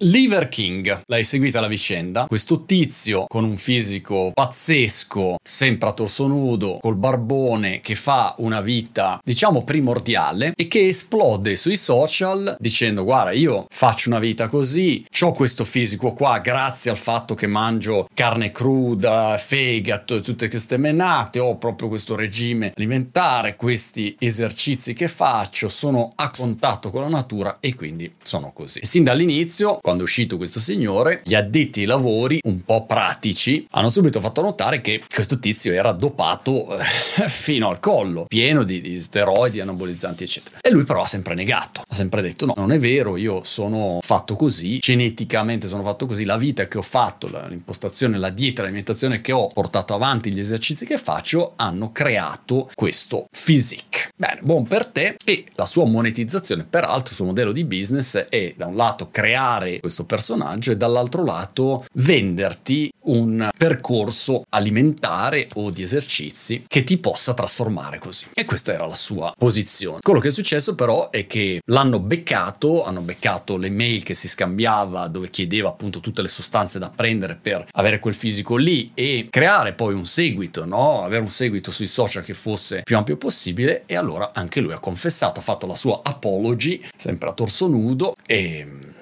Liver King, l'hai seguita la vicenda? Questo tizio con un fisico pazzesco, sempre a torso nudo, col barbone, che fa una vita, diciamo, primordiale e che esplode sui social dicendo guarda io faccio una vita così, ho questo fisico qua grazie al fatto che mangio carne cruda, fegato e tutte queste menate, ho proprio questo regime alimentare, questi esercizi che faccio, sono a contatto con la natura e quindi sono così. Sin dall'inizio quando è uscito questo signore, gli addetti ai lavori, un po' pratici, hanno subito fatto notare che questo tizio era dopato eh, fino al collo, pieno di, di steroidi, anabolizzanti, eccetera. E lui però ha sempre negato, ha sempre detto no, non è vero, io sono fatto così, geneticamente sono fatto così, la vita che ho fatto, l'impostazione, la dieta, l'alimentazione che ho portato avanti, gli esercizi che faccio, hanno creato questo physique. Bene, buon per te e la sua monetizzazione, peraltro, il suo modello di business è da un lato creare questo personaggio e dall'altro lato venderti un percorso alimentare o di esercizi che ti possa trasformare così. E questa era la sua posizione. Quello che è successo però è che l'hanno beccato, hanno beccato le mail che si scambiava dove chiedeva appunto tutte le sostanze da prendere per avere quel fisico lì e creare poi un seguito, no? Avere un seguito sui social che fosse più ampio possibile e allora anche lui ha confessato, ha fatto la sua apology, sempre a torso nudo e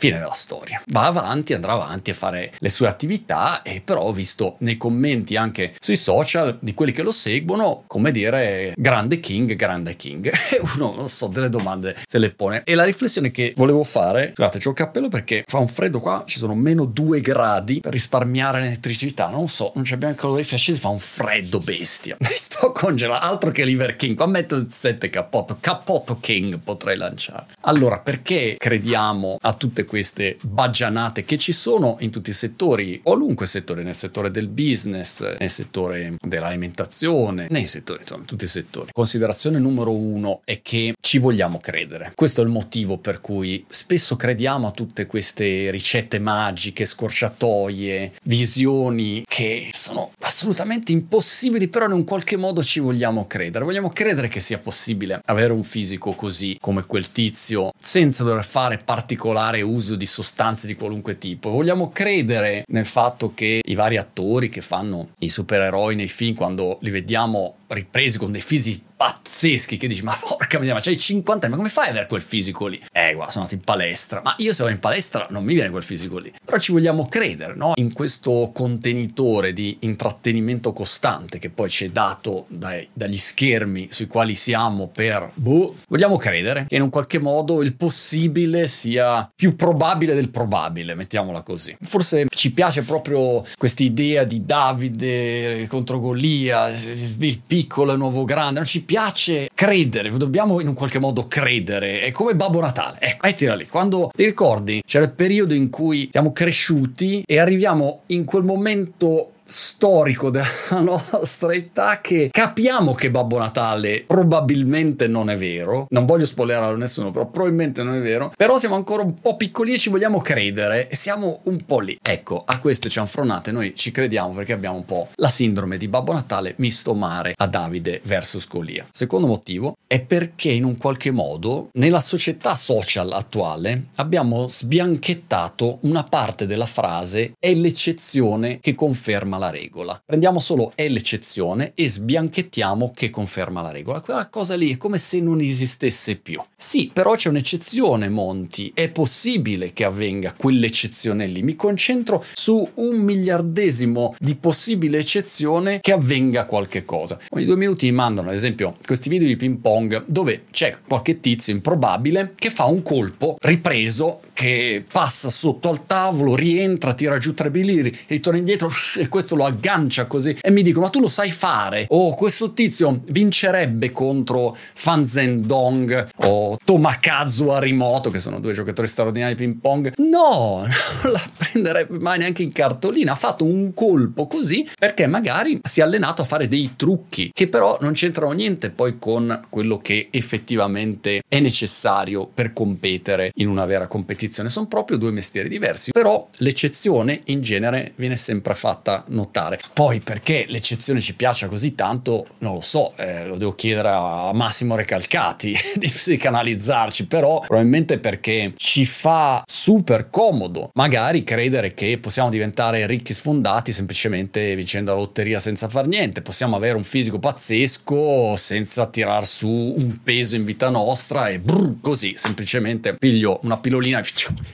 Fine della storia. Va avanti, andrà avanti a fare le sue attività e però ho visto nei commenti anche sui social di quelli che lo seguono come dire grande king, grande king. E uno, non so, delle domande se le pone. E la riflessione che volevo fare, scusate, c'ho il cappello perché fa un freddo qua, ci sono meno due gradi per risparmiare l'elettricità. Non so, non abbiamo il calorifero accesi, fa un freddo bestia. Mi sto congelando, altro che Liver King. Qua metto il 7 cappotto, cappotto king potrei lanciare. Allora, perché crediamo a tutte queste baggianate che ci sono in tutti i settori, qualunque settore, nel settore del business, nel settore dell'alimentazione, nei settori, insomma, in tutti i settori. Considerazione numero uno è che ci vogliamo credere. Questo è il motivo per cui spesso crediamo a tutte queste ricette magiche, scorciatoie, visioni che sono assolutamente impossibili, però in un qualche modo ci vogliamo credere. Vogliamo credere che sia possibile avere un fisico così come quel tizio senza dover fare particolare uso uso di sostanze di qualunque tipo. Vogliamo credere nel fatto che i vari attori che fanno i supereroi nei film, quando li vediamo ripresi con dei fisici pazzeschi che dici ma porca mia ma c'hai 50 anni ma come fai ad avere quel fisico lì? Eh guarda sono andato in palestra. Ma io se vado in palestra non mi viene quel fisico lì. Però ci vogliamo credere no? in questo contenitore di intrattenimento costante che poi ci è dato dai, dagli schermi sui quali siamo per boh vogliamo credere che in un qualche modo il possibile sia più probabile del probabile mettiamola così. Forse ci piace proprio questa idea di Davide contro Golia il piccolo e nuovo grande non ci piace credere, dobbiamo in un qualche modo credere. È come Babbo Natale. Ecco, mettila lì. Quando ti ricordi, c'era il periodo in cui siamo cresciuti e arriviamo in quel momento storico della nostra età che capiamo che Babbo Natale probabilmente non è vero. Non voglio spoilerare a nessuno, però probabilmente non è vero. Però siamo ancora un po' piccoli e ci vogliamo credere e siamo un po' lì. Ecco, a queste cianfronate noi ci crediamo perché abbiamo un po' la sindrome di Babbo Natale misto mare a Davide verso Scolia. Secondo motivo è perché in un qualche modo nella società social attuale abbiamo sbianchettato una parte della frase è l'eccezione che conferma la regola. Prendiamo solo è l'eccezione e sbianchettiamo che conferma la regola. Quella cosa lì è come se non esistesse più. Sì, però c'è un'eccezione, Monti. È possibile che avvenga quell'eccezione lì. Mi concentro su un miliardesimo di possibile eccezione che avvenga qualche cosa. Ogni due minuti mi mandano, ad esempio, questi video di ping pong dove c'è qualche tizio improbabile che fa un colpo ripreso che passa sotto al tavolo, rientra, tira giù tre biliri, ritorna indietro e questo lo aggancia così e mi dicono ma tu lo sai fare? O oh, questo tizio vincerebbe contro Fan Zendong o Tomakazu Arimoto che sono due giocatori straordinari di ping pong. No non la prenderebbe mai neanche in cartolina. Ha fatto un colpo così perché magari si è allenato a fare dei trucchi che però non c'entrano niente poi con quello che effettivamente è necessario per competere in una vera competizione. Sono proprio due mestieri diversi, però l'eccezione in genere viene sempre fatta notare. Poi perché l'eccezione ci piaccia così tanto, non lo so, eh, lo devo chiedere a Massimo Recalcati di psicanalizzarci, però probabilmente perché ci fa super comodo magari credere che possiamo diventare ricchi sfondati semplicemente vincendo la lotteria senza far niente, possiamo avere un fisico pazzesco senza tirar su un peso in vita nostra e brr, così semplicemente piglio una pillolina e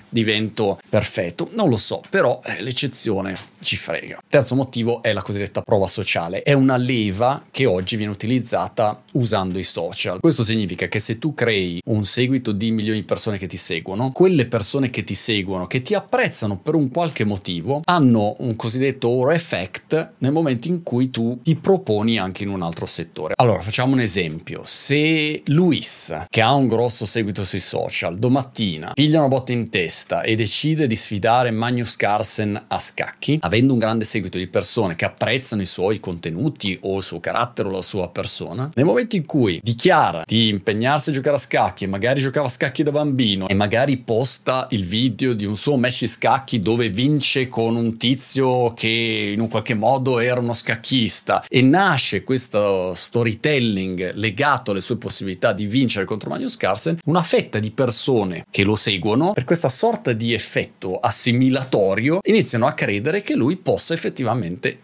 divento perfetto. Non lo so, però eh, l'eccezione ci frega. Terzo motivo è la cosiddetta prova sociale. È una leva che oggi viene utilizzata usando i social. Questo significa che se tu crei un seguito di milioni di persone che ti seguono, quelle persone che ti seguono, che ti apprezzano per un qualche motivo, hanno un cosiddetto oro effect nel momento in cui tu ti proponi anche in un altro settore. Allora, facciamo un esempio. Se Luis, che ha un grosso seguito sui social, domattina piglia una botta in testa e decide di sfidare Magnus Carlsen a scacchi, avendo un grande seguito di persone che apprezzano i suoi contenuti o il suo carattere o la sua persona, nel momento in cui dichiara di impegnarsi a giocare a scacchi e magari giocava a scacchi da bambino e magari posta il video di un suo match di scacchi dove vince con un tizio che in un qualche modo era uno scacchista e nasce questo storytelling legato alle sue possibilità di vincere contro Magnus Carlsen, una fetta di persone che lo seguono per questa sorta di effetto assimilatorio iniziano a credere che lui possa effettivamente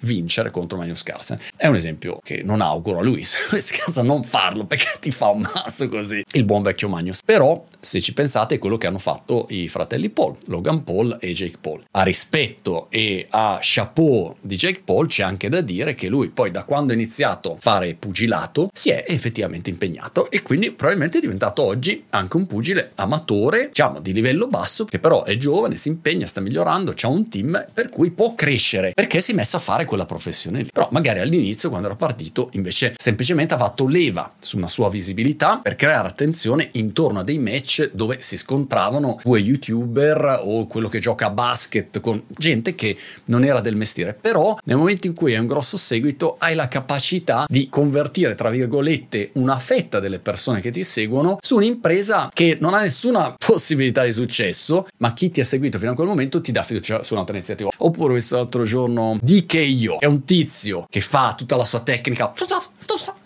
vincere contro Magnus Carlsen. È un esempio che non auguro a Luis, questa casa non farlo perché ti fa un mazzo così, il buon vecchio Magnus. Però se ci pensate è quello che hanno fatto i fratelli Paul, Logan Paul e Jake Paul. A rispetto e a chapeau di Jake Paul c'è anche da dire che lui poi da quando ha iniziato a fare pugilato si è effettivamente impegnato e quindi probabilmente è diventato oggi anche un pugile amatore, diciamo di livello basso, che però è giovane, si impegna, sta migliorando, ha un team per cui può crescere perché si è messo a fare quella professione lì. Però magari all'inizio quando era partito invece semplicemente ha fatto leva su una sua visibilità per creare attenzione intorno a dei match dove si scontravano due youtuber o quello che gioca a basket con gente che non era del mestiere. Però nel momento in cui hai un grosso seguito hai la capacità di convertire tra virgolette una fetta delle persone che ti seguono su un'impresa che non ha nessuna possibilità di successo, ma chi ti ha seguito fino a quel momento ti dà fiducia su un'altra iniziativa. Oppure questo l'altro giorno DKO, è un tizio che fa tutta la sua tecnica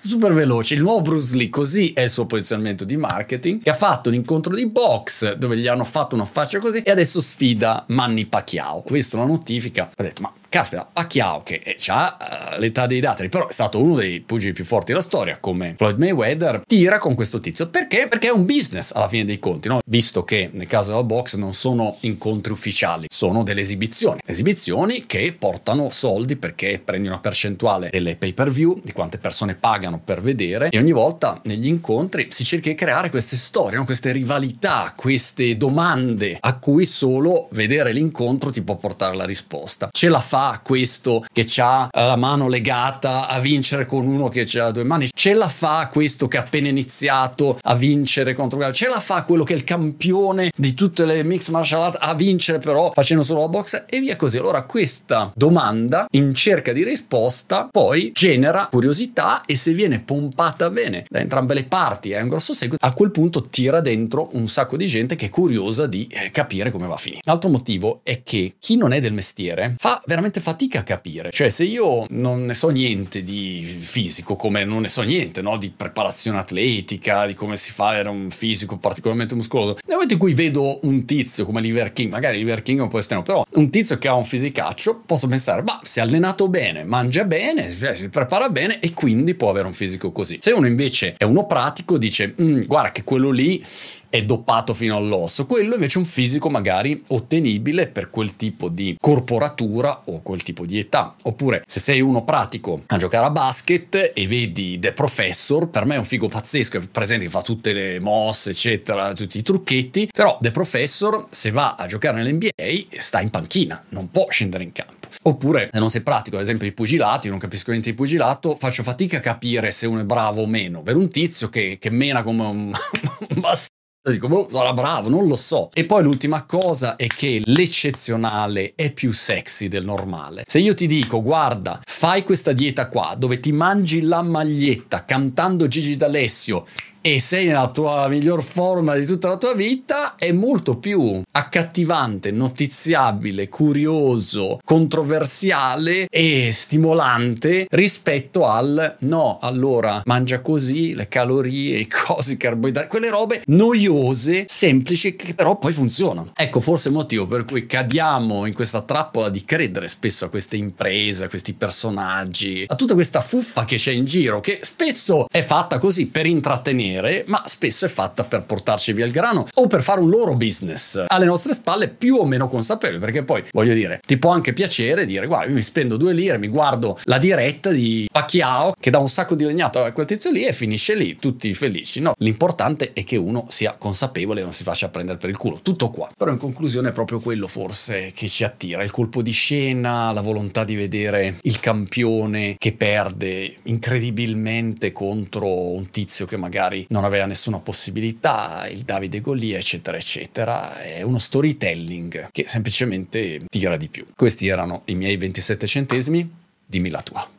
super veloce. Il nuovo Bruce Lee, così è il suo posizionamento di marketing, che ha fatto un incontro di box dove gli hanno fatto una faccia così e adesso sfida Manny Pacquiao. Ho visto la notifica, ho detto ma caspita, Pacquiao che ha uh, l'età dei dateri, però è stato uno dei pugili più forti della storia, come Floyd Mayweather, tira con questo tizio. Perché? Perché è un business alla fine dei conti, no? Visto che nel caso della box non sono incontri ufficiali, sono delle esibizioni. Esibizioni che portano soldi perché prendi una percentuale delle pay per view, di quante persone pagano per vedere, e ogni volta negli incontri si cerca di creare queste storie, no? queste rivalità, queste domande a cui solo vedere l'incontro ti può portare la risposta. Ce la fa questo che ha la mano legata a vincere con uno che ha due mani? Ce la fa questo che ha appena iniziato a vincere contro Gallo? Ce la fa quello che è il campione di tutte le mix martial art a vincere però facendo solo la box e via così. Allora questa domanda in cerca di risposta poi genera curiosità e se viene pompata bene da entrambe le parti è un grosso seguito, a quel punto tira dentro un sacco di gente che è curiosa di eh, capire come va a finire. L'altro motivo è che chi non è del mestiere fa veramente fatica a capire. Cioè, se io non ne so niente di fisico, come non ne so niente, no? Di preparazione atletica, di come si fa era un fisico particolarmente muscoloso, nel momento in cui vedo un tizio come Liver King, magari Liver King è un po' estremo, però un tizio che ha un fisicaccio, posso pensare, ma si è allenato bene, mangia bene, si prepara bene e quindi può avere un fisico così. Se uno invece è uno pratico, dice, mm, guarda che quello lì è doppato fino all'osso, quello invece è un fisico magari ottenibile per quel tipo di corporatura o quel tipo di età. Oppure se sei uno pratico a giocare a basket e vedi The Professor, per me è un figo pazzesco, è presente che fa tutte le mosse, eccetera, tutti i trucchetti, però The Professor se va a giocare nell'NBA sta in panchina, non può scendere in campo. Oppure se non sei pratico, ad esempio i pugilati, io non capisco niente di pugilato, faccio fatica a capire se uno è bravo o meno. Per un tizio che, che mena come un, un Dico, boh, sarà bravo, non lo so. E poi l'ultima cosa è che l'eccezionale è più sexy del normale. Se io ti dico, guarda, fai questa dieta qua, dove ti mangi la maglietta cantando Gigi D'Alessio e sei nella tua miglior forma di tutta la tua vita, è molto più accattivante, notiziabile, curioso, controversiale e stimolante rispetto al no, allora mangia così, le calorie, i cosi, i carboidrati, quelle robe noiose, semplici che però poi funzionano. Ecco forse il motivo per cui cadiamo in questa trappola di credere spesso a queste imprese, a questi personaggi, a tutta questa fuffa che c'è in giro, che spesso è fatta così per intrattenere, ma spesso è fatta per portarci via il grano o per fare un loro business alle nostre spalle più o meno consapevoli, perché poi voglio dire, ti può anche piacere dire guarda, io mi spendo due lire, mi guardo la diretta di Pacquiao che dà un sacco di legnato a quel tizio lì e finisce lì, tutti felici. No, l'importante è che uno sia consapevole e non si faccia prendere per il culo. Tutto qua. Però in conclusione è proprio quello forse che ci attira, il colpo di scena, la volontà di vedere il campione che perde incredibilmente contro un tizio che magari non aveva nessuna possibilità, il Davide Golia, eccetera, eccetera. È uno storytelling che semplicemente tira di più. Questi erano i miei 27 centesimi, dimmi la tua.